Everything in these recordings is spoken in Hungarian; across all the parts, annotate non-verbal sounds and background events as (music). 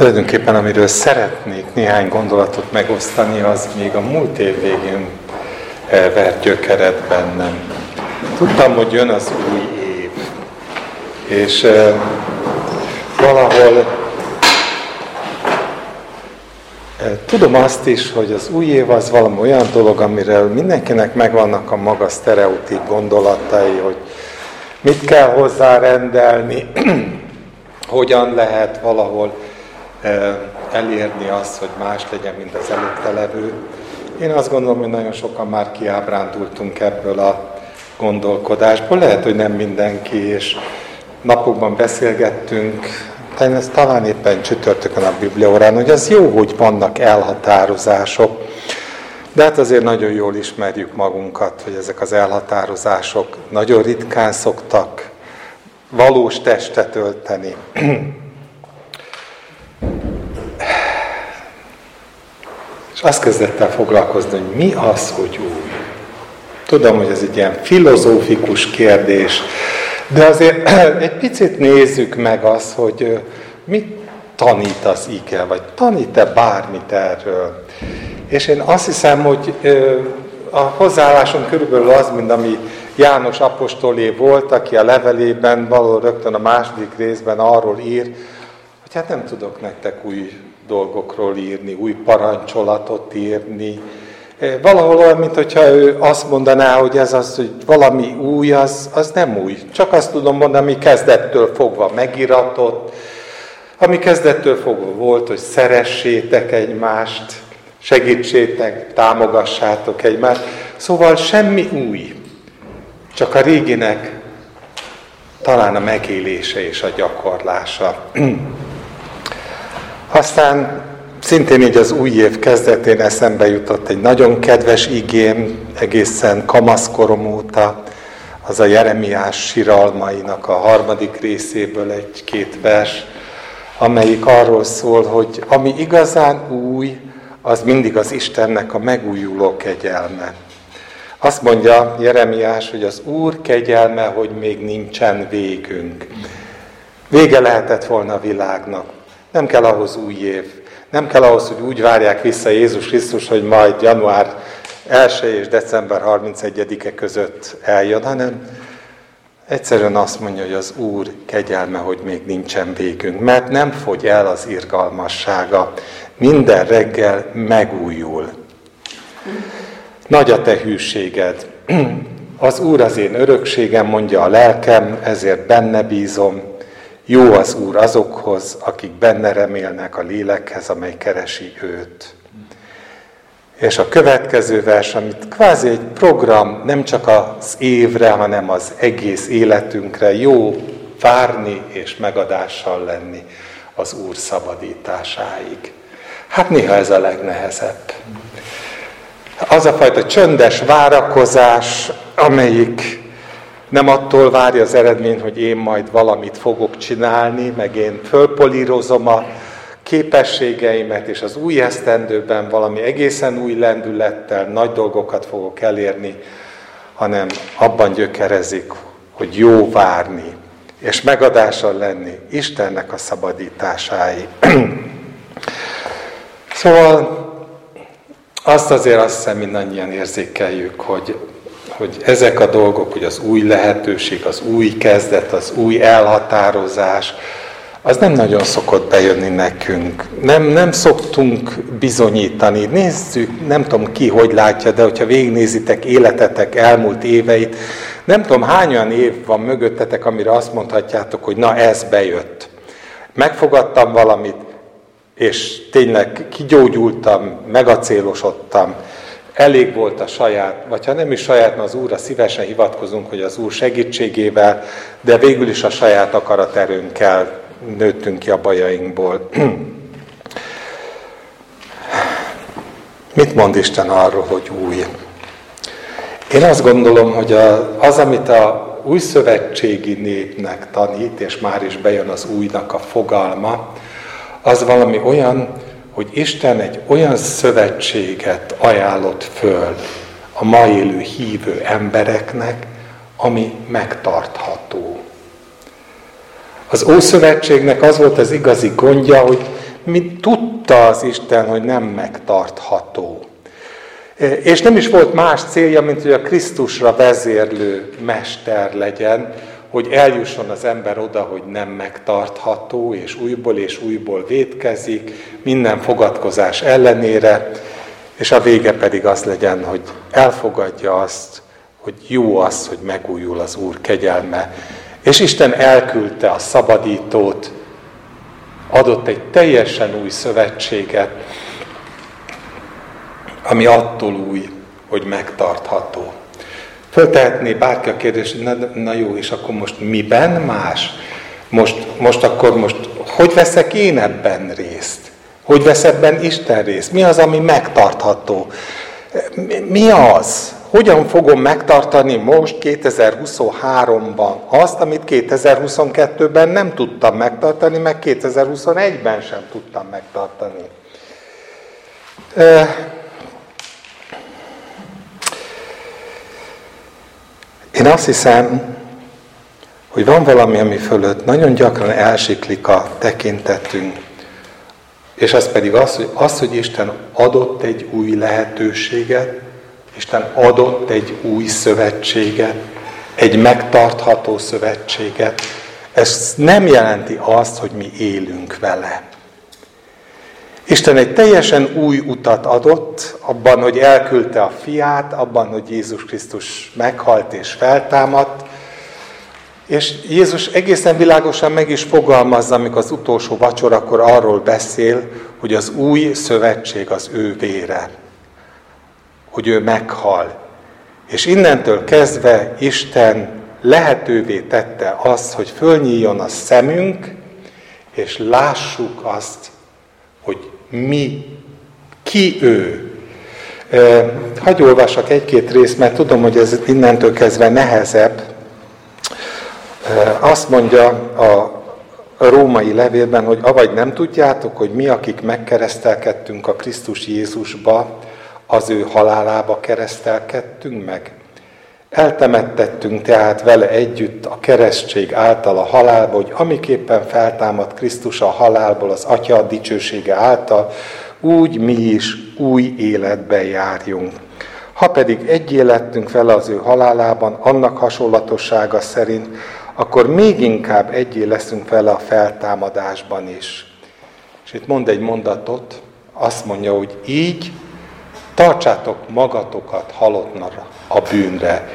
Tulajdonképpen amiről szeretnék néhány gondolatot megosztani, az még a múlt év végén vert gyökeret bennem. Tudtam, hogy jön az új év, és valahol tudom azt is, hogy az új év az valami olyan dolog, amiről mindenkinek megvannak a maga sztereotíp gondolatai, hogy mit kell hozzá rendelni, (clears throat) hogyan lehet valahol elérni azt, hogy más legyen, mint az előtte levő. Én azt gondolom, hogy nagyon sokan már kiábrándultunk ebből a gondolkodásból. Lehet, hogy nem mindenki, és napokban beszélgettünk, ez talán éppen csütörtökön a Bibliórán, hogy az jó, hogy vannak elhatározások, de hát azért nagyon jól ismerjük magunkat, hogy ezek az elhatározások nagyon ritkán szoktak valós testet ölteni. (clears throat) És azt kezdett el foglalkozni, hogy mi az, hogy új. Tudom, hogy ez egy ilyen filozófikus kérdés, de azért (clears throat) egy picit nézzük meg azt, hogy mit tanít az ige, vagy tanít-e bármit erről. És én azt hiszem, hogy a hozzáállásom körülbelül az, mint ami János apostolé volt, aki a levelében való rögtön a második részben arról ír, hogy hát nem tudok nektek új dolgokról írni, új parancsolatot írni. Valahol olyan, hogyha ő azt mondaná, hogy ez az, hogy valami új, az, az nem új. Csak azt tudom mondani, ami kezdettől fogva megiratott, ami kezdettől fogva volt, hogy szeressétek egymást, segítsétek, támogassátok egymást. Szóval semmi új, csak a réginek talán a megélése és a gyakorlása. (clears throat) Aztán szintén így az új év kezdetén eszembe jutott egy nagyon kedves igém, egészen kamaszkorom óta, az a Jeremiás siralmainak a harmadik részéből egy-két vers, amelyik arról szól, hogy ami igazán új, az mindig az Istennek a megújuló kegyelme. Azt mondja Jeremiás, hogy az Úr kegyelme, hogy még nincsen végünk. Vége lehetett volna a világnak. Nem kell ahhoz új év. Nem kell ahhoz, hogy úgy várják vissza Jézus Krisztus, hogy majd január 1 és december 31-e között eljön, hanem egyszerűen azt mondja, hogy az Úr kegyelme, hogy még nincsen végünk, mert nem fogy el az irgalmassága. Minden reggel megújul. Nagy a te hűséged. Az Úr az én örökségem, mondja a lelkem, ezért benne bízom. Jó az Úr azokhoz, akik benne remélnek a lélekhez, amely keresi őt. És a következő vers, amit kvázi egy program nem csak az évre, hanem az egész életünkre jó várni és megadással lenni az Úr szabadításáig. Hát néha ez a legnehezebb. Az a fajta csöndes várakozás, amelyik nem attól várja az eredmény, hogy én majd valamit fogok csinálni, meg én fölpolírozom a képességeimet, és az új esztendőben valami egészen új lendülettel nagy dolgokat fogok elérni, hanem abban gyökerezik, hogy jó várni, és megadással lenni Istennek a szabadításái. szóval azt azért azt hiszem mindannyian érzékeljük, hogy hogy ezek a dolgok, hogy az új lehetőség, az új kezdet, az új elhatározás, az nem nagyon szokott bejönni nekünk. Nem, nem szoktunk bizonyítani. Nézzük, nem tudom ki, hogy látja, de hogyha végignézitek életetek elmúlt éveit, nem tudom hány olyan év van mögöttetek, amire azt mondhatjátok, hogy na ez bejött. Megfogadtam valamit, és tényleg kigyógyultam, megacélosodtam, elég volt a saját, vagy ha nem is saját, mert az Úrra szívesen hivatkozunk, hogy az Úr segítségével, de végül is a saját akaraterőnkkel nőttünk ki a bajainkból. Mit mond Isten arról, hogy új? Én azt gondolom, hogy az, amit a új szövetségi népnek tanít, és már is bejön az újnak a fogalma, az valami olyan, hogy Isten egy olyan szövetséget ajánlott föl a ma élő hívő embereknek, ami megtartható. Az Ószövetségnek az volt az igazi gondja, hogy mi tudta az Isten, hogy nem megtartható. És nem is volt más célja, mint hogy a Krisztusra vezérlő mester legyen, hogy eljusson az ember oda, hogy nem megtartható, és újból és újból védkezik, minden fogadkozás ellenére, és a vége pedig az legyen, hogy elfogadja azt, hogy jó az, hogy megújul az Úr kegyelme. És Isten elküldte a szabadítót, adott egy teljesen új szövetséget, ami attól új, hogy megtartható. Föltehetné bárki a kérdést, na, na jó, és akkor most miben más? Most, most akkor most, hogy veszek én ebben részt? Hogy vesz ebben Isten részt? Mi az, ami megtartható? Mi az? Hogyan fogom megtartani most 2023-ban azt, amit 2022-ben nem tudtam megtartani, meg 2021-ben sem tudtam megtartani? Én azt hiszem, hogy van valami, ami fölött nagyon gyakran elsiklik a tekintetünk, és az pedig az, hogy, az, hogy Isten adott egy új lehetőséget, Isten adott egy új szövetséget, egy megtartható szövetséget, ez nem jelenti azt, hogy mi élünk vele. Isten egy teljesen új utat adott, abban, hogy elküldte a fiát, abban, hogy Jézus Krisztus meghalt és feltámadt, és Jézus egészen világosan meg is fogalmazza, amikor az utolsó vacsorakor arról beszél, hogy az új szövetség az ő vére, hogy ő meghal. És innentől kezdve Isten lehetővé tette azt, hogy fölnyíljon a szemünk, és lássuk azt, hogy mi, ki ő. Hagy olvassak egy-két részt, mert tudom, hogy ez innentől kezdve nehezebb. Azt mondja a római levélben, hogy avagy nem tudjátok, hogy mi, akik megkeresztelkedtünk a Krisztus Jézusba, az ő halálába keresztelkedtünk meg. Eltemettettünk tehát vele együtt a keresztség által a halálba, hogy amiképpen feltámad Krisztus a halálból az Atya dicsősége által, úgy mi is új életben járjunk. Ha pedig egy élettünk vele az ő halálában, annak hasonlatossága szerint, akkor még inkább egyé leszünk vele a feltámadásban is. És itt mond egy mondatot, azt mondja, hogy így tartsátok magatokat halottnak a bűnre.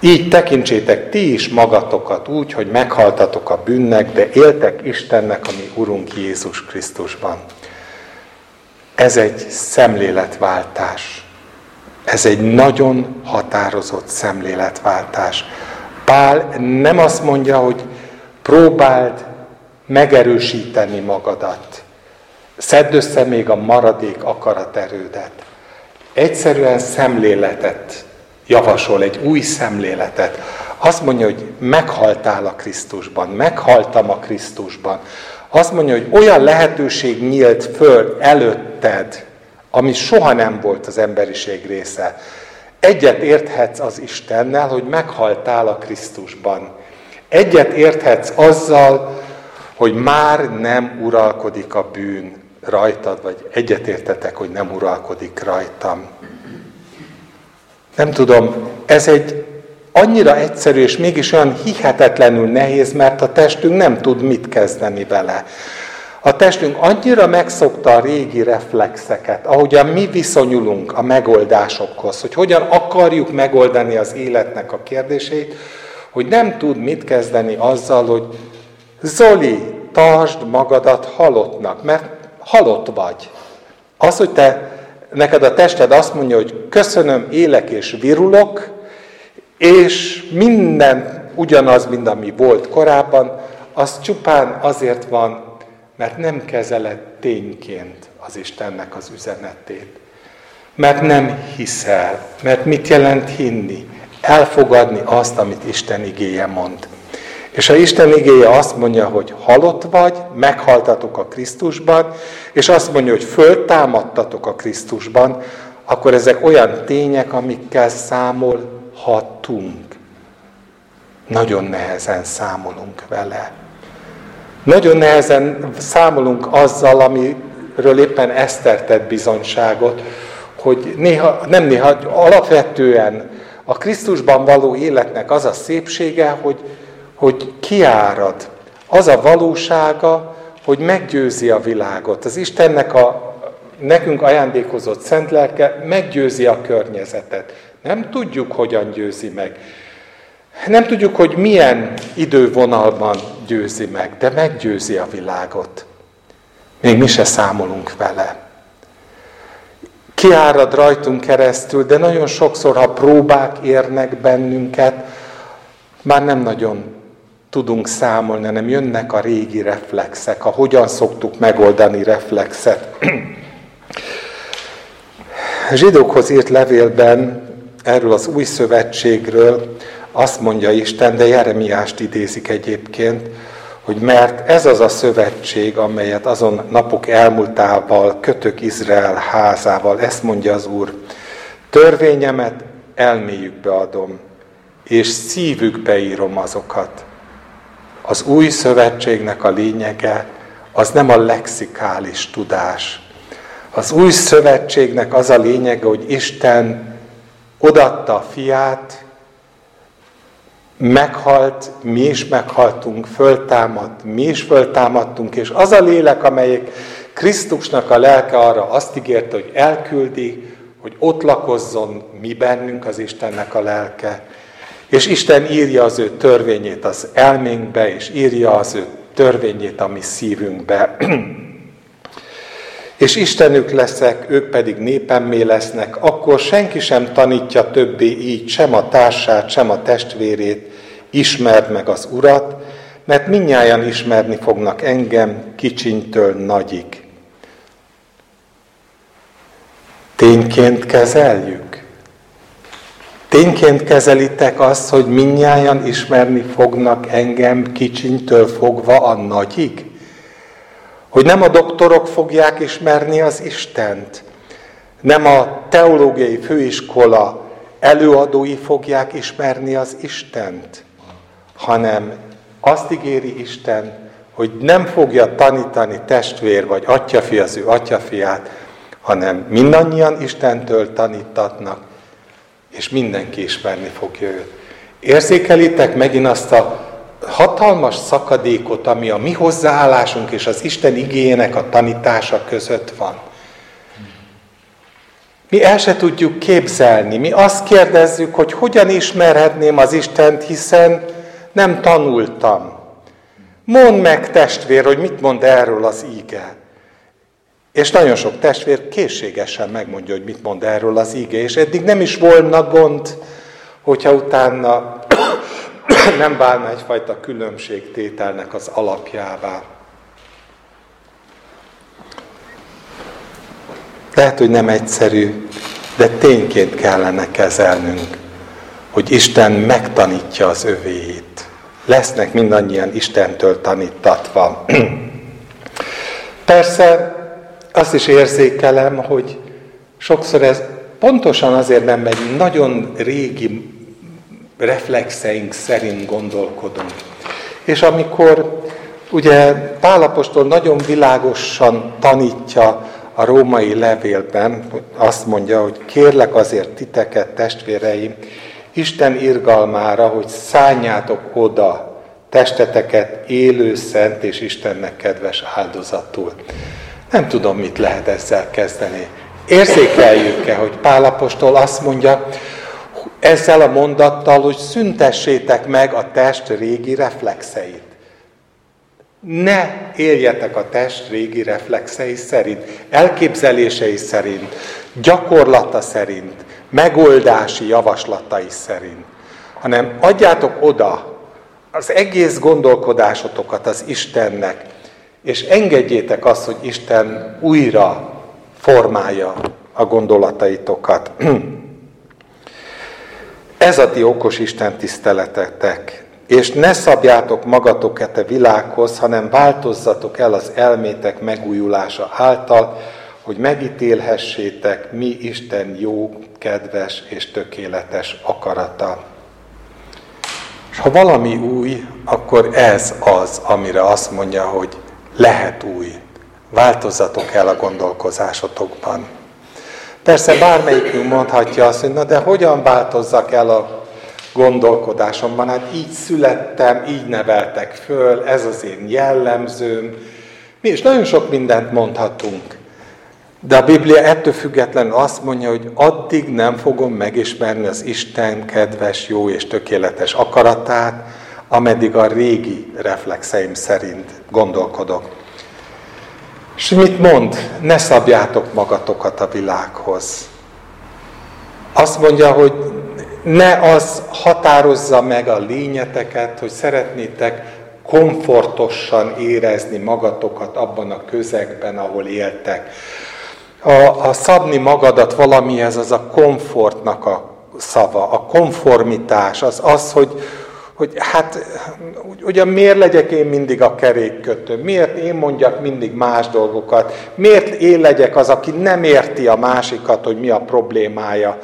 Így tekintsétek ti is magatokat úgy, hogy meghaltatok a bűnnek, de éltek Istennek, ami Urunk Jézus Krisztusban. Ez egy szemléletváltás. Ez egy nagyon határozott szemléletváltás. Pál nem azt mondja, hogy próbáld megerősíteni magadat. Szedd össze még a maradék akaraterődet. Egyszerűen szemléletet javasol, egy új szemléletet. Azt mondja, hogy meghaltál a Krisztusban, meghaltam a Krisztusban. Azt mondja, hogy olyan lehetőség nyílt föl előtted, ami soha nem volt az emberiség része. Egyet érthetsz az Istennel, hogy meghaltál a Krisztusban. Egyet érthetsz azzal, hogy már nem uralkodik a bűn rajtad, vagy egyetértetek, hogy nem uralkodik rajtam. Nem tudom, ez egy annyira egyszerű, és mégis olyan hihetetlenül nehéz, mert a testünk nem tud mit kezdeni vele. A testünk annyira megszokta a régi reflexeket, ahogyan mi viszonyulunk a megoldásokhoz, hogy hogyan akarjuk megoldani az életnek a kérdését, hogy nem tud mit kezdeni azzal, hogy Zoli, tartsd magadat halottnak, mert halott vagy. Az, hogy te neked a tested azt mondja, hogy köszönöm, élek és virulok, és minden ugyanaz, mint ami volt korábban, az csupán azért van, mert nem kezeled tényként az Istennek az üzenetét. Mert nem hiszel. Mert mit jelent hinni? Elfogadni azt, amit Isten igéje mond. És ha Isten igéje azt mondja, hogy halott vagy, meghaltatok a Krisztusban, és azt mondja, hogy föltámadtatok a Krisztusban, akkor ezek olyan tények, amikkel számolhatunk. Nagyon nehezen számolunk vele. Nagyon nehezen számolunk azzal, amiről éppen Eszter tett bizonyságot, hogy néha, nem néha, alapvetően a Krisztusban való életnek az a szépsége, hogy, hogy kiárad. Az a valósága, hogy meggyőzi a világot. Az Istennek a nekünk ajándékozott szent lelke meggyőzi a környezetet. Nem tudjuk, hogyan győzi meg. Nem tudjuk, hogy milyen idővonalban győzi meg, de meggyőzi a világot. Még mi se számolunk vele. Kiárad rajtunk keresztül, de nagyon sokszor, ha próbák érnek bennünket, már nem nagyon tudunk számolni, hanem jönnek a régi reflexek, a hogyan szoktuk megoldani reflexet. Zsidókhoz írt levélben erről az új szövetségről azt mondja Isten, de Jeremiást idézik egyébként, hogy mert ez az a szövetség, amelyet azon napok elmúltával kötök Izrael házával, ezt mondja az Úr, törvényemet elméjükbe adom, és szívükbe írom azokat. Az új szövetségnek a lényege az nem a lexikális tudás. Az új szövetségnek az a lényege, hogy Isten odatta a fiát, meghalt, mi is meghaltunk, föltámadt, mi is föltámadtunk, és az a lélek, amelyik Krisztusnak a lelke arra azt ígérte, hogy elküldi, hogy ott lakozzon mi bennünk az Istennek a lelke. És Isten írja az ő törvényét az elménkbe, és írja az ő törvényét a mi szívünkbe. (clears throat) és Istenük leszek, ők pedig népemmé lesznek, akkor senki sem tanítja többé így sem a társát, sem a testvérét, ismerd meg az Urat, mert minnyáján ismerni fognak engem kicsintől nagyig. Tényként kezeljük? Tényként kezelitek azt, hogy minnyáján ismerni fognak engem kicsintől fogva a nagyig? Hogy nem a doktorok fogják ismerni az Istent, nem a teológiai főiskola előadói fogják ismerni az Istent, hanem azt ígéri Isten, hogy nem fogja tanítani testvér vagy atyafi az ő atyafiát, hanem mindannyian Istentől tanítatnak, és mindenki ismerni fogja őt. Érzékelitek megint azt a hatalmas szakadékot, ami a mi hozzáállásunk és az Isten igényének a tanítása között van. Mi el se tudjuk képzelni. Mi azt kérdezzük, hogy hogyan ismerhetném az Istent, hiszen nem tanultam. Mondd meg, testvér, hogy mit mond erről az íge. És nagyon sok testvér készségesen megmondja, hogy mit mond erről az íge, és eddig nem is volna gond, hogyha utána (coughs) nem válna egyfajta különbségtételnek az alapjává. Lehet, hogy nem egyszerű, de tényként kellene kezelnünk, hogy Isten megtanítja az övéit. Lesznek mindannyian Istentől tanítatva. (coughs) Persze azt is érzékelem, hogy sokszor ez pontosan azért nem megy, nagyon régi reflexeink szerint gondolkodunk. És amikor ugye Pálapostól nagyon világosan tanítja a római levélben, azt mondja, hogy kérlek azért titeket, testvéreim, Isten irgalmára, hogy szálljátok oda testeteket élő, szent és Istennek kedves áldozatul. Nem tudom, mit lehet ezzel kezdeni. Érzékeljük-e, hogy Pálapostól azt mondja, ezzel a mondattal, hogy szüntessétek meg a test régi reflexeit. Ne éljetek a test régi reflexei szerint, elképzelései szerint, gyakorlata szerint, megoldási javaslatai szerint, hanem adjátok oda az egész gondolkodásotokat az Istennek, és engedjétek azt, hogy Isten újra formálja a gondolataitokat. (clears throat) Ez a ti okos Isten tiszteletetek. És ne szabjátok magatokat a világhoz, hanem változzatok el az elmétek megújulása által, hogy megítélhessétek, mi Isten jó, kedves és tökéletes akarata. És ha valami új, akkor ez az, amire azt mondja, hogy lehet új. Változzatok el a gondolkozásotokban. Persze bármelyikünk mondhatja azt, hogy na de hogyan változzak el a gondolkodásomban? Hát így születtem, így neveltek föl, ez az én jellemzőm. Mi is nagyon sok mindent mondhatunk. De a Biblia ettől függetlenül azt mondja, hogy addig nem fogom megismerni az Isten kedves, jó és tökéletes akaratát, ameddig a régi reflexeim szerint gondolkodok. És mit mond? Ne szabjátok magatokat a világhoz. Azt mondja, hogy ne az határozza meg a lényeteket, hogy szeretnétek komfortosan érezni magatokat abban a közegben, ahol éltek. A, a szabni magadat valamihez az a komfortnak a szava, a konformitás, az az, hogy, hogy hát ugyan miért legyek én mindig a kerékkötő, miért én mondjak mindig más dolgokat, miért én legyek az, aki nem érti a másikat, hogy mi a problémája,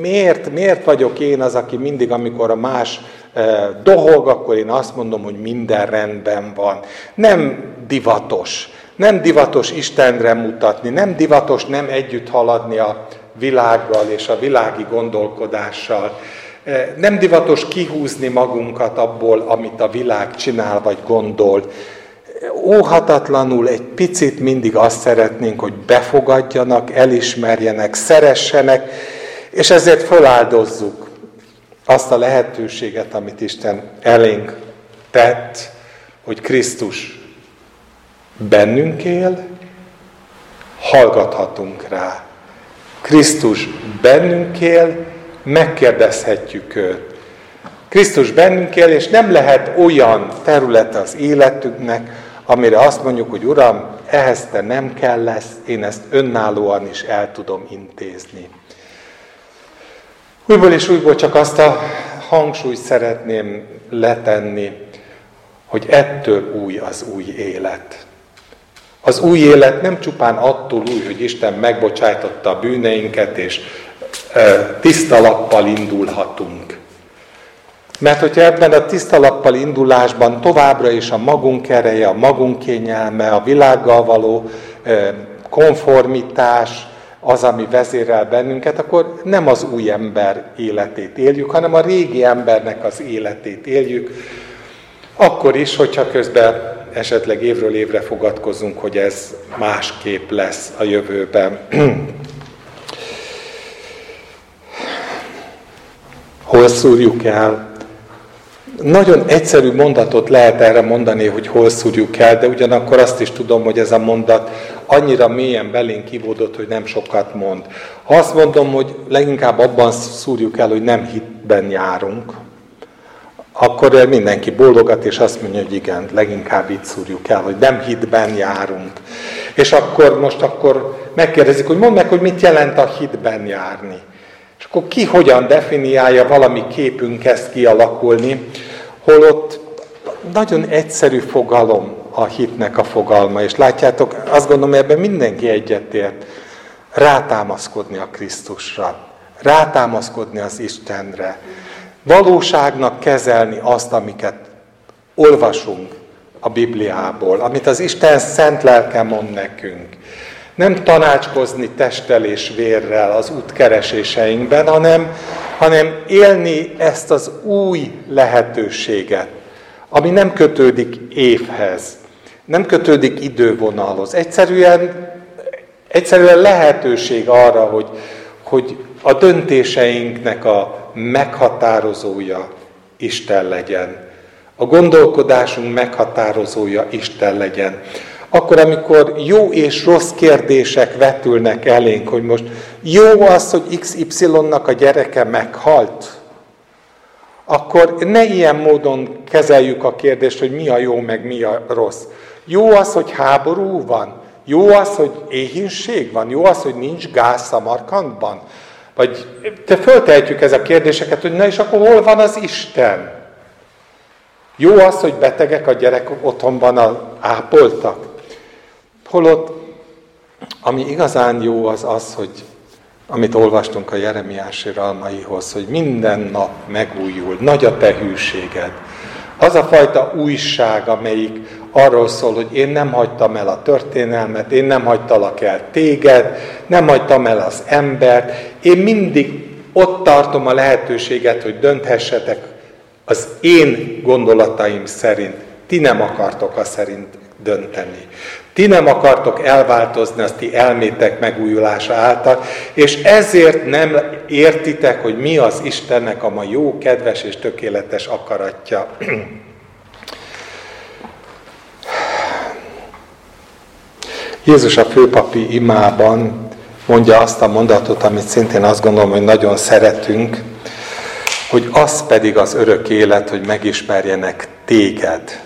miért, miért vagyok én az, aki mindig, amikor a más eh, dohog, akkor én azt mondom, hogy minden rendben van. Nem divatos, nem divatos Istenre mutatni, nem divatos nem együtt haladni a világgal és a világi gondolkodással. Eh, nem divatos kihúzni magunkat abból, amit a világ csinál vagy gondol. Óhatatlanul egy picit mindig azt szeretnénk, hogy befogadjanak, elismerjenek, szeressenek, és ezért föláldozzuk azt a lehetőséget, amit Isten elénk tett, hogy Krisztus bennünk él, hallgathatunk rá. Krisztus bennünk él, megkérdezhetjük őt. Krisztus bennünk él, és nem lehet olyan terület az életünknek, amire azt mondjuk, hogy Uram, ehhez te nem kell lesz, én ezt önállóan is el tudom intézni. Újból és újból csak azt a hangsúlyt szeretném letenni, hogy ettől új az új élet. Az új élet nem csupán attól új, hogy Isten megbocsájtotta a bűneinket, és tiszta lappal indulhatunk. Mert hogyha ebben a tiszta lappal indulásban továbbra is a magunk ereje, a magunk kényelme, a világgal való konformitás, az, ami vezérel bennünket, akkor nem az új ember életét éljük, hanem a régi embernek az életét éljük, akkor is, hogyha közben esetleg évről évre fogadkozunk, hogy ez másképp lesz a jövőben. (clears throat) Hol szúrjuk el? Nagyon egyszerű mondatot lehet erre mondani, hogy hol szúrjuk el, de ugyanakkor azt is tudom, hogy ez a mondat annyira mélyen belénk kivódott, hogy nem sokat mond. Ha azt mondom, hogy leginkább abban szúrjuk el, hogy nem hitben járunk, akkor mindenki bólogat, és azt mondja, hogy igen, leginkább itt szúrjuk el, hogy nem hitben járunk. És akkor most akkor megkérdezik, hogy mondd meg, hogy mit jelent a hitben járni. És akkor ki hogyan definiálja, valami képünk kezd kialakulni, holott nagyon egyszerű fogalom a hitnek a fogalma, és látjátok, azt gondolom, ebben mindenki egyetért, rátámaszkodni a Krisztusra, rátámaszkodni az Istenre, valóságnak kezelni azt, amiket olvasunk a Bibliából, amit az Isten szent lelke mond nekünk. Nem tanácskozni testtel és vérrel az útkereséseinkben, hanem, hanem élni ezt az új lehetőséget, ami nem kötődik évhez, nem kötődik idővonalhoz. Egyszerűen, egyszerűen lehetőség arra, hogy, hogy a döntéseinknek a meghatározója Isten legyen. A gondolkodásunk meghatározója Isten legyen. Akkor, amikor jó és rossz kérdések vetülnek elénk, hogy most jó az, hogy XY-nak a gyereke meghalt, akkor ne ilyen módon kezeljük a kérdést, hogy mi a jó, meg mi a rossz. Jó az, hogy háború van? Jó az, hogy éhínség van? Jó az, hogy nincs gáz Samarkandban? Vagy te föltehetjük ez a kérdéseket, hogy na és akkor hol van az Isten? Jó az, hogy betegek a gyerek otthonban a, ápoltak? Holott, ami igazán jó az az, hogy amit olvastunk a Jeremiás iralmaihoz, hogy minden nap megújul, nagy a te hűséged. Az a fajta újság, amelyik arról szól, hogy én nem hagytam el a történelmet, én nem hagytalak el téged, nem hagytam el az embert, én mindig ott tartom a lehetőséget, hogy dönthessetek az én gondolataim szerint. Ti nem akartok a szerint dönteni. Ti nem akartok elváltozni az ti elmétek megújulása által, és ezért nem értitek, hogy mi az Istennek a ma jó, kedves és tökéletes akaratja. Jézus a főpapi imában mondja azt a mondatot, amit szintén azt gondolom, hogy nagyon szeretünk, hogy az pedig az örök élet, hogy megismerjenek téged.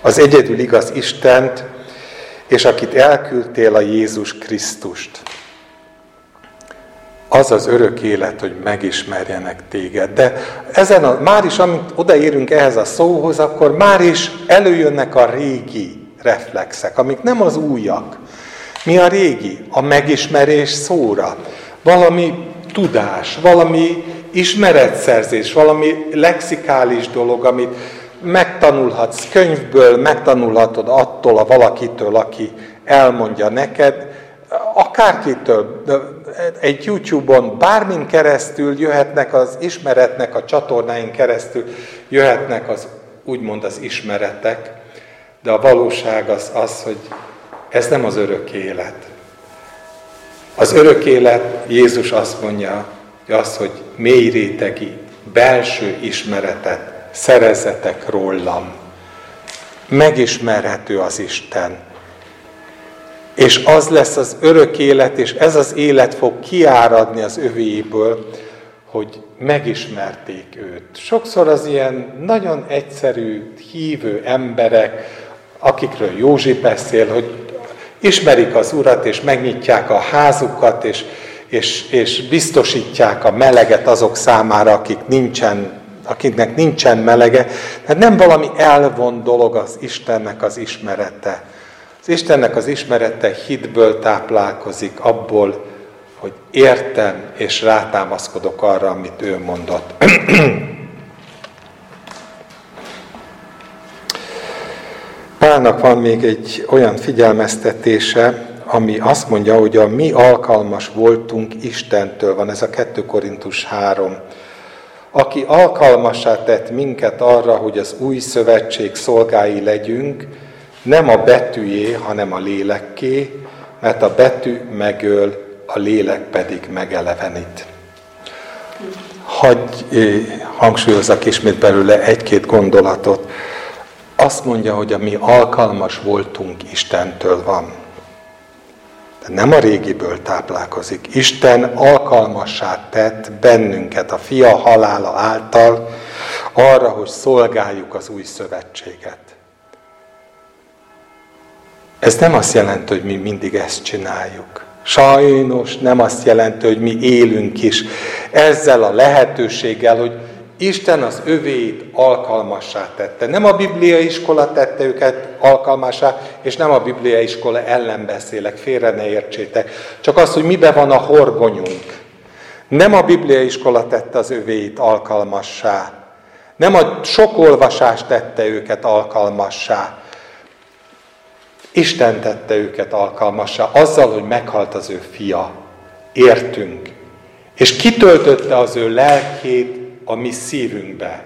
Az egyedül igaz Istent, és akit elküldtél a Jézus Krisztust. Az az örök élet, hogy megismerjenek téged. De ezen a, már is, amint odaérünk ehhez a szóhoz, akkor már is előjönnek a régi reflexek, amik nem az újak. Mi a régi? A megismerés szóra. Valami tudás, valami ismeretszerzés, valami lexikális dolog, amit megtanulhatsz könyvből, megtanulhatod attól a valakitől, aki elmondja neked, akárkitől, egy YouTube-on, bármin keresztül jöhetnek az ismeretnek, a csatornáink keresztül jöhetnek az úgymond az ismeretek, de a valóság az az, hogy ez nem az örök élet. Az örök élet, Jézus azt mondja, az, hogy mély rétegi, belső ismeretet szerezzetek rólam. Megismerhető az Isten. És az lesz az örök élet, és ez az élet fog kiáradni az övéiből, hogy megismerték őt. Sokszor az ilyen nagyon egyszerű, hívő emberek, akikről Józsi beszél, hogy ismerik az Urat, és megnyitják a házukat, és, és, és biztosítják a meleget azok számára, akik nincsen, akiknek nincsen melege. Tehát nem valami elvon dolog az Istennek az ismerete. Az Istennek az ismerete hitből táplálkozik, abból, hogy értem és rátámaszkodok arra, amit ő mondott. (clears throat) Pálnak van még egy olyan figyelmeztetése, ami azt mondja, hogy a mi alkalmas voltunk Istentől, van ez a 2 Korintus 3, aki alkalmassá tett minket arra, hogy az új szövetség szolgái legyünk, nem a betűjé, hanem a lélekké, mert a betű megöl, a lélek pedig megelevenít. Hagy eh, hangsúlyozzak ismét belőle egy-két gondolatot azt mondja, hogy a mi alkalmas voltunk Istentől van. Nem a régiből táplálkozik. Isten alkalmassá tett bennünket a fia halála által arra, hogy szolgáljuk az új szövetséget. Ez nem azt jelenti, hogy mi mindig ezt csináljuk. Sajnos nem azt jelenti, hogy mi élünk is ezzel a lehetőséggel, hogy Isten az övéit alkalmassá tette. Nem a Biblia iskola tette őket alkalmassá, és nem a Biblia iskola ellen beszélek, félre ne értsétek. Csak az, hogy mibe van a horgonyunk. Nem a Biblia iskola tette az övéit alkalmassá. Nem a sok olvasás tette őket alkalmassá. Isten tette őket alkalmassá, azzal, hogy meghalt az ő fia. Értünk. És kitöltötte az ő lelkét a mi szívünkbe.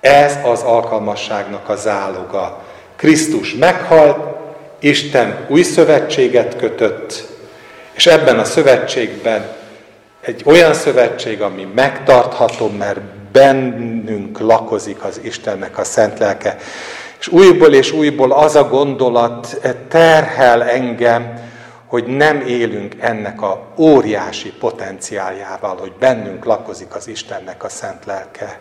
Ez az alkalmasságnak a záloga. Krisztus meghalt, Isten új szövetséget kötött, és ebben a szövetségben egy olyan szövetség, ami megtartható, mert bennünk lakozik az Istennek a szent lelke. És újból és újból az a gondolat terhel engem, hogy nem élünk ennek a óriási potenciáljával, hogy bennünk lakozik az Istennek a szent lelke.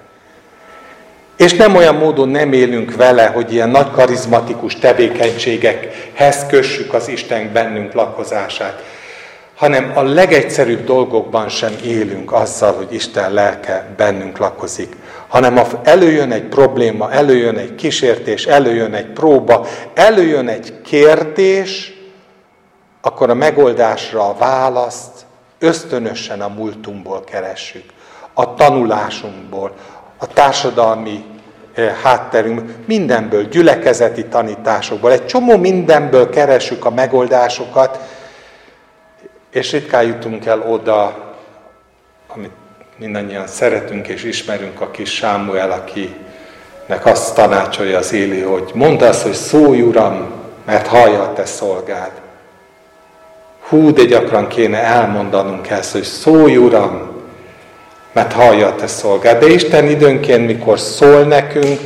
És nem olyan módon nem élünk vele, hogy ilyen nagy karizmatikus tevékenységekhez kössük az Isten bennünk lakozását, hanem a legegyszerűbb dolgokban sem élünk azzal, hogy Isten lelke bennünk lakozik, hanem ha előjön egy probléma, előjön egy kísértés, előjön egy próba, előjön egy kérdés, akkor a megoldásra a választ ösztönösen a múltunkból keressük, a tanulásunkból, a társadalmi eh, hátterünk, mindenből, gyülekezeti tanításokból, egy csomó mindenből keresünk a megoldásokat, és ritkán jutunk el oda, amit mindannyian szeretünk és ismerünk, a kis Sámuel, akinek azt tanácsolja az éli, hogy mondd azt, hogy szólj Uram, mert hallja a te szolgád. Hú, de gyakran kéne elmondanunk ezt, hogy szólj Uram, mert hallja a te szolgád. De Isten időnként, mikor szól nekünk,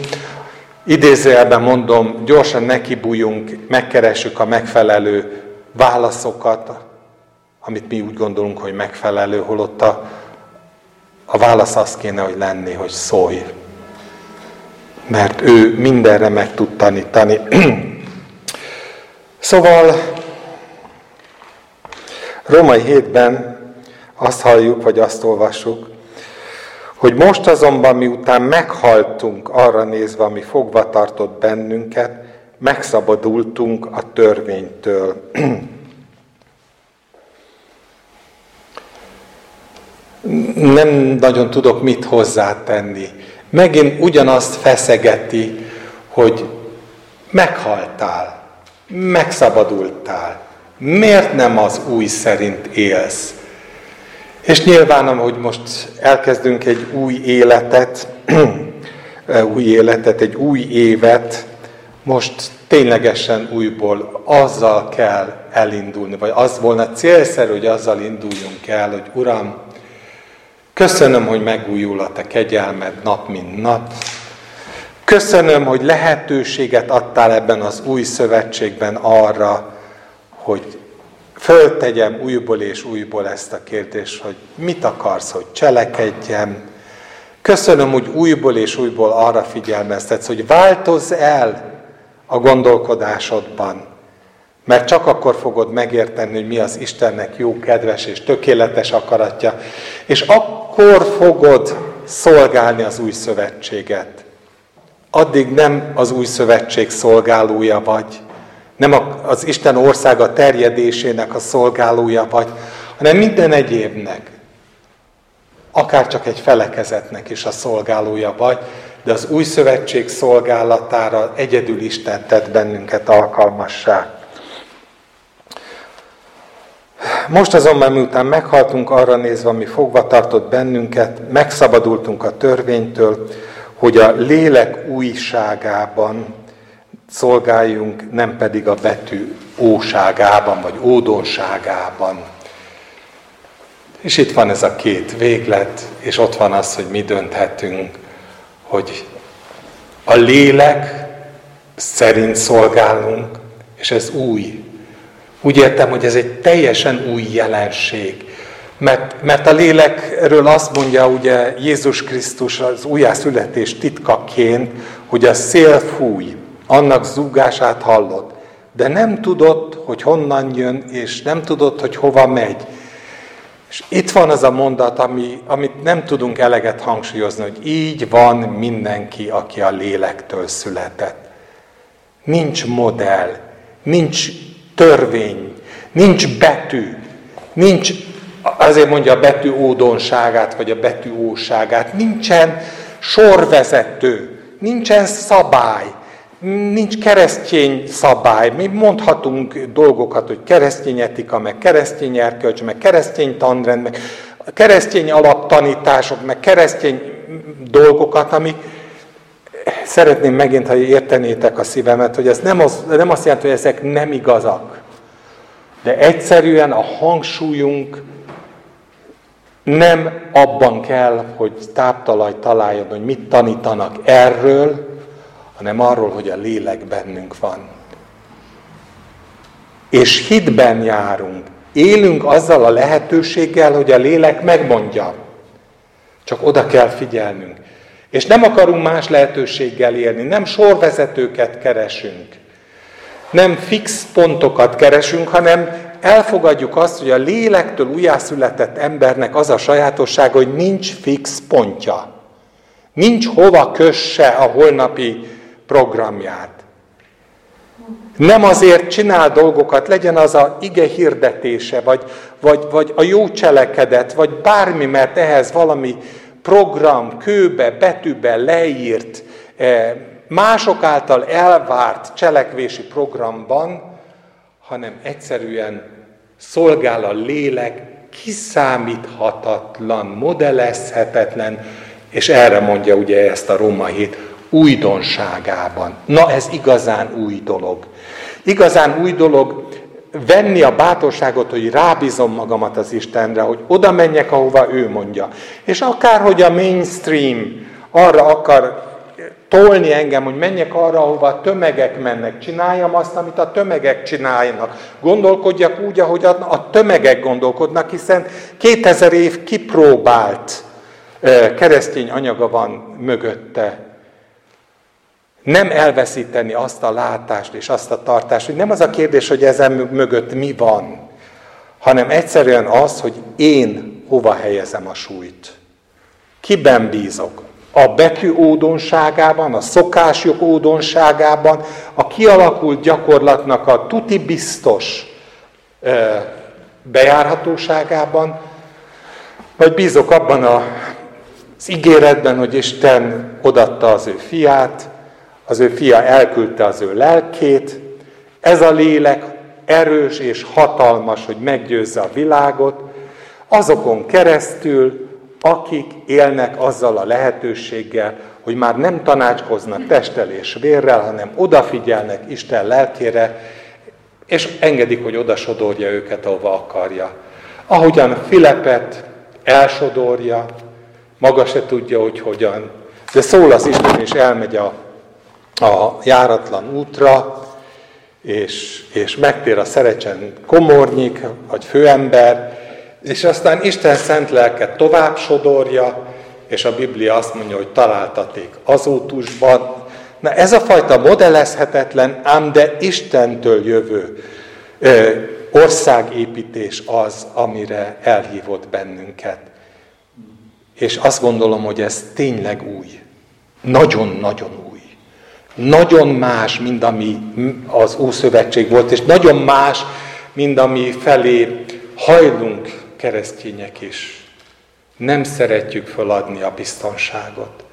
idézőjelben mondom, gyorsan nekibújunk, megkeressük a megfelelő válaszokat, amit mi úgy gondolunk, hogy megfelelő, holott a, a válasz az kéne, hogy lenni, hogy szólj. Mert ő mindenre meg tud tanítani. (clears throat) szóval Római hétben azt halljuk, vagy azt olvassuk, hogy most azonban miután meghaltunk arra nézve, ami fogva tartott bennünket, megszabadultunk a törvénytől. (clears throat) Nem nagyon tudok mit hozzátenni. Megint ugyanazt feszegeti, hogy meghaltál, megszabadultál. Miért nem az új szerint élsz? És nyilván, hogy most elkezdünk egy új életet, (clears throat) új életet, egy új évet, most ténylegesen újból azzal kell elindulni, vagy az volna célszerű, hogy azzal induljunk el, hogy Uram, köszönöm, hogy megújul a Te kegyelmed nap, mint nap. Köszönöm, hogy lehetőséget adtál ebben az új szövetségben arra, hogy föltegyem újból és újból ezt a kérdést, hogy mit akarsz, hogy cselekedjem. Köszönöm, hogy újból és újból arra figyelmeztetsz, hogy változz el a gondolkodásodban, mert csak akkor fogod megérteni, hogy mi az Istennek jó, kedves és tökéletes akaratja, és akkor fogod szolgálni az új szövetséget. Addig nem az új szövetség szolgálója vagy, nem az Isten országa terjedésének a szolgálója vagy, hanem minden egyébnek. Akár csak egy felekezetnek is a szolgálója vagy, de az új szövetség szolgálatára egyedül Isten tett bennünket alkalmassá. Most azonban, miután meghaltunk arra nézve, ami fogva tartott bennünket, megszabadultunk a törvénytől, hogy a lélek újságában szolgáljunk, nem pedig a betű óságában, vagy ódonságában. És itt van ez a két véglet, és ott van az, hogy mi dönthetünk, hogy a lélek szerint szolgálunk, és ez új. Úgy értem, hogy ez egy teljesen új jelenség. Mert, mert a lélekről azt mondja ugye Jézus Krisztus az újjászületés titkaként, hogy a szél fúj, annak zúgását hallott, de nem tudott, hogy honnan jön, és nem tudott, hogy hova megy. És itt van az a mondat, ami, amit nem tudunk eleget hangsúlyozni, hogy így van mindenki, aki a lélektől született. Nincs modell, nincs törvény, nincs betű, nincs, azért mondja a betű ódonságát, vagy a betű óságát, nincsen sorvezető, nincsen szabály, nincs keresztény szabály. Mi mondhatunk dolgokat, hogy keresztény etika, meg keresztény erkölcs, meg keresztény tanrend, meg keresztény alaptanítások, meg keresztény dolgokat, ami szeretném megint, ha értenétek a szívemet, hogy ez nem, az, nem azt jelenti, hogy ezek nem igazak. De egyszerűen a hangsúlyunk nem abban kell, hogy táptalaj találjon, hogy mit tanítanak erről, hanem arról, hogy a lélek bennünk van. És hitben járunk. Élünk azzal a lehetőséggel, hogy a lélek megmondja. Csak oda kell figyelnünk. És nem akarunk más lehetőséggel élni, nem sorvezetőket keresünk. Nem fix pontokat keresünk, hanem elfogadjuk azt, hogy a lélektől újjászületett embernek az a sajátossága, hogy nincs fix pontja. Nincs hova kösse a holnapi programját. Nem azért csinál dolgokat, legyen az a ige hirdetése, vagy, vagy, vagy a jó cselekedet, vagy bármi, mert ehhez valami program, kőbe, betűbe leírt, eh, mások által elvárt cselekvési programban, hanem egyszerűen szolgál a lélek kiszámíthatatlan, modellezhetetlen, és erre mondja ugye ezt a Róma hét, újdonságában. Na ez igazán új dolog. Igazán új dolog venni a bátorságot, hogy rábízom magamat az Istenre, hogy oda menjek, ahova ő mondja. És akárhogy a mainstream arra akar tolni engem, hogy menjek arra, ahova a tömegek mennek, csináljam azt, amit a tömegek csinálnak. Gondolkodjak úgy, ahogy a tömegek gondolkodnak, hiszen 2000 év kipróbált keresztény anyaga van mögötte. Nem elveszíteni azt a látást és azt a tartást, hogy nem az a kérdés, hogy ezen mögött mi van, hanem egyszerűen az, hogy én hova helyezem a súlyt. Kiben bízok? A betű ódonságában, a szokásjog ódonságában, a kialakult gyakorlatnak a tuti biztos bejárhatóságában, vagy bízok abban a az ígéretben, hogy Isten odatta az ő fiát, az ő fia elküldte az ő lelkét, ez a lélek erős és hatalmas, hogy meggyőzze a világot, azokon keresztül, akik élnek azzal a lehetőséggel, hogy már nem tanácskoznak testtel és vérrel, hanem odafigyelnek Isten lelkére, és engedik, hogy odasodorja őket, ahova akarja. Ahogyan Filepet elsodorja, maga se tudja, hogy hogyan. De szól az Isten, és elmegy a, a járatlan útra, és, és megtér a szerecsen komornyik, vagy főember, és aztán Isten szent lelke tovább sodorja, és a Biblia azt mondja, hogy találtaték azótusban. Na ez a fajta modellezhetetlen, ám de Istentől jövő ö, országépítés az, amire elhívott bennünket. És azt gondolom, hogy ez tényleg új. Nagyon-nagyon új. Nagyon más, mint ami az Ószövetség volt, és nagyon más, mint ami felé hajlunk keresztények is. Nem szeretjük feladni a biztonságot.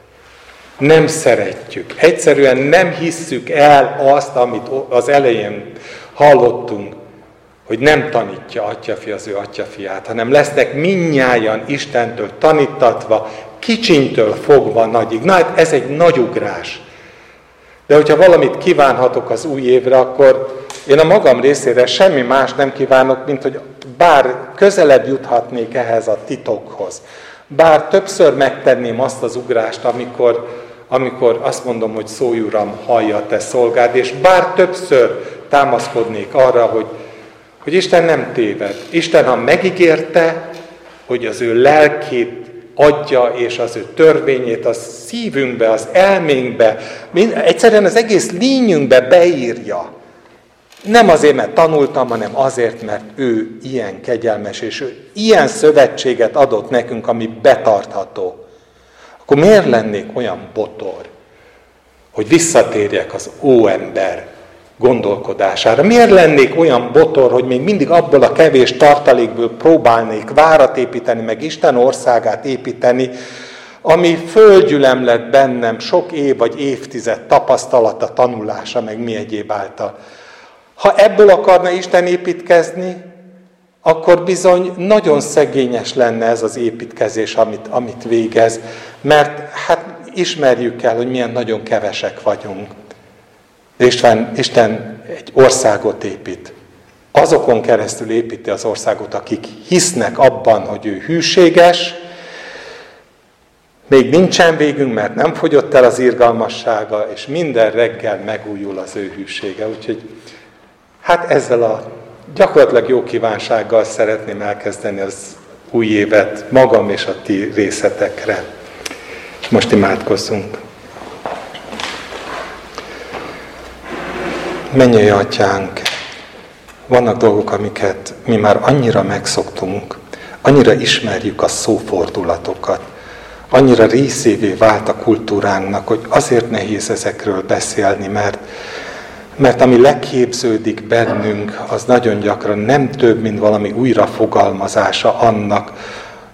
Nem szeretjük. Egyszerűen nem hisszük el azt, amit az elején hallottunk, hogy nem tanítja atyafi az ő atyafiát, hanem lesznek minnyáján Istentől tanítatva, kicsintől fogva nagyig. Na hát ez egy nagy ugrás. De hogyha valamit kívánhatok az új évre, akkor én a magam részére semmi más nem kívánok, mint hogy bár közelebb juthatnék ehhez a titokhoz. Bár többször megtenném azt az ugrást, amikor, amikor azt mondom, hogy szólj Uram, hallja te szolgád, és bár többször támaszkodnék arra, hogy hogy Isten nem téved. Isten, ha megígérte, hogy az ő lelkét adja, és az ő törvényét a szívünkbe, az elménkbe, egyszerűen az egész lényünkbe beírja. Nem azért, mert tanultam, hanem azért, mert ő ilyen kegyelmes, és ő ilyen szövetséget adott nekünk, ami betartható. Akkor miért lennék olyan botor, hogy visszatérjek az óember gondolkodására. Miért lennék olyan botor, hogy még mindig abból a kevés tartalékből próbálnék várat építeni, meg Isten országát építeni, ami földgyülem lett bennem sok év vagy évtized tapasztalata, tanulása, meg mi egyéb által. Ha ebből akarna Isten építkezni, akkor bizony nagyon szegényes lenne ez az építkezés, amit, amit végez, mert hát ismerjük el, hogy milyen nagyon kevesek vagyunk. Isten, Isten egy országot épít. Azokon keresztül építi az országot, akik hisznek abban, hogy ő hűséges, még nincsen végünk, mert nem fogyott el az irgalmassága, és minden reggel megújul az ő hűsége. Úgyhogy hát ezzel a gyakorlatilag jó kívánsággal szeretném elkezdeni az új évet magam és a ti részetekre. Most imádkozzunk. Mennyei atyánk, vannak dolgok, amiket mi már annyira megszoktunk, annyira ismerjük a szófordulatokat, annyira részévé vált a kultúránknak, hogy azért nehéz ezekről beszélni, mert Mert ami leképződik bennünk, az nagyon gyakran nem több, mint valami újrafogalmazása annak,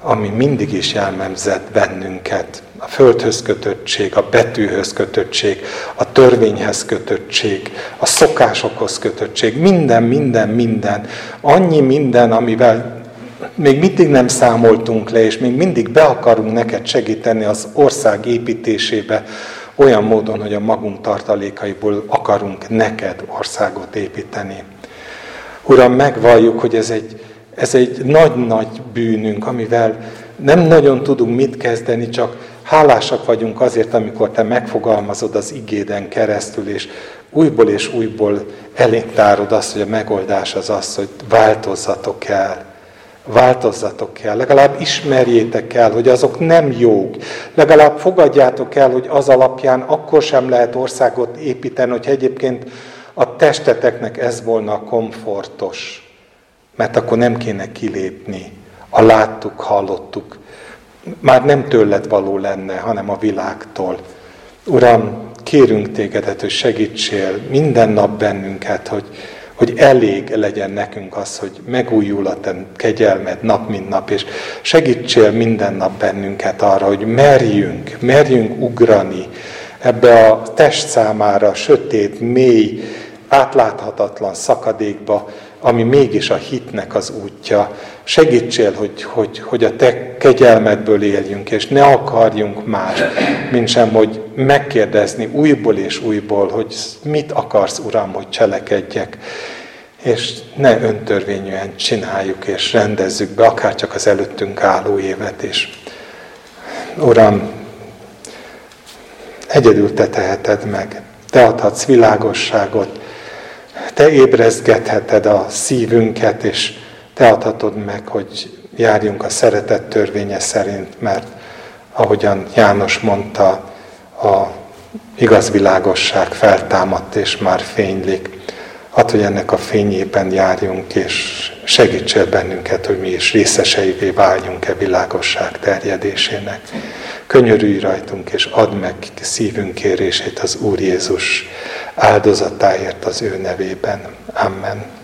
ami mindig is jellemzett bennünket. A földhöz kötöttség, a betűhöz kötöttség, a törvényhez kötöttség, a szokásokhoz kötöttség, minden, minden, minden. Annyi minden, amivel még mindig nem számoltunk le, és még mindig be akarunk neked segíteni az ország építésébe, olyan módon, hogy a magunk tartalékaiból akarunk neked országot építeni. Uram, megvalljuk, hogy ez egy, ez egy nagy-nagy bűnünk, amivel nem nagyon tudunk mit kezdeni, csak hálásak vagyunk azért, amikor Te megfogalmazod az igéden keresztül, és újból és újból elénk tárod azt, hogy a megoldás az az, hogy változzatok el. Változzatok el, legalább ismerjétek el, hogy azok nem jók, legalább fogadjátok el, hogy az alapján akkor sem lehet országot építeni, hogy egyébként a testeteknek ez volna a komfortos, mert akkor nem kéne kilépni. A láttuk, hallottuk, már nem tőled való lenne, hanem a világtól. Uram, kérünk tégedet, hogy segítsél minden nap bennünket, hogy hogy elég legyen nekünk az, hogy megújul a te kegyelmed nap mint nap, és segítsél minden nap bennünket arra, hogy merjünk, merjünk ugrani ebbe a test számára sötét, mély, átláthatatlan szakadékba, ami mégis a hitnek az útja. Segítsél, hogy, hogy, hogy a te kegyelmedből éljünk, és ne akarjunk más, mint sem, hogy megkérdezni újból és újból, hogy mit akarsz, Uram, hogy cselekedjek. És ne öntörvényűen csináljuk és rendezzük be, akár csak az előttünk álló évet is. Uram, egyedül te teheted meg. Te adhatsz világosságot, te ébrezgetheted a szívünket, és te adhatod meg, hogy járjunk a szeretet törvénye szerint, mert ahogyan János mondta, a igaz világosság feltámadt és már fénylik. Hadd, hogy ennek a fényében járjunk, és segítsél bennünket, hogy mi is részeseivé váljunk-e világosság terjedésének. Könyörülj rajtunk, és add meg szívünk kérését az Úr Jézus áldozatáért az ő nevében. Amen.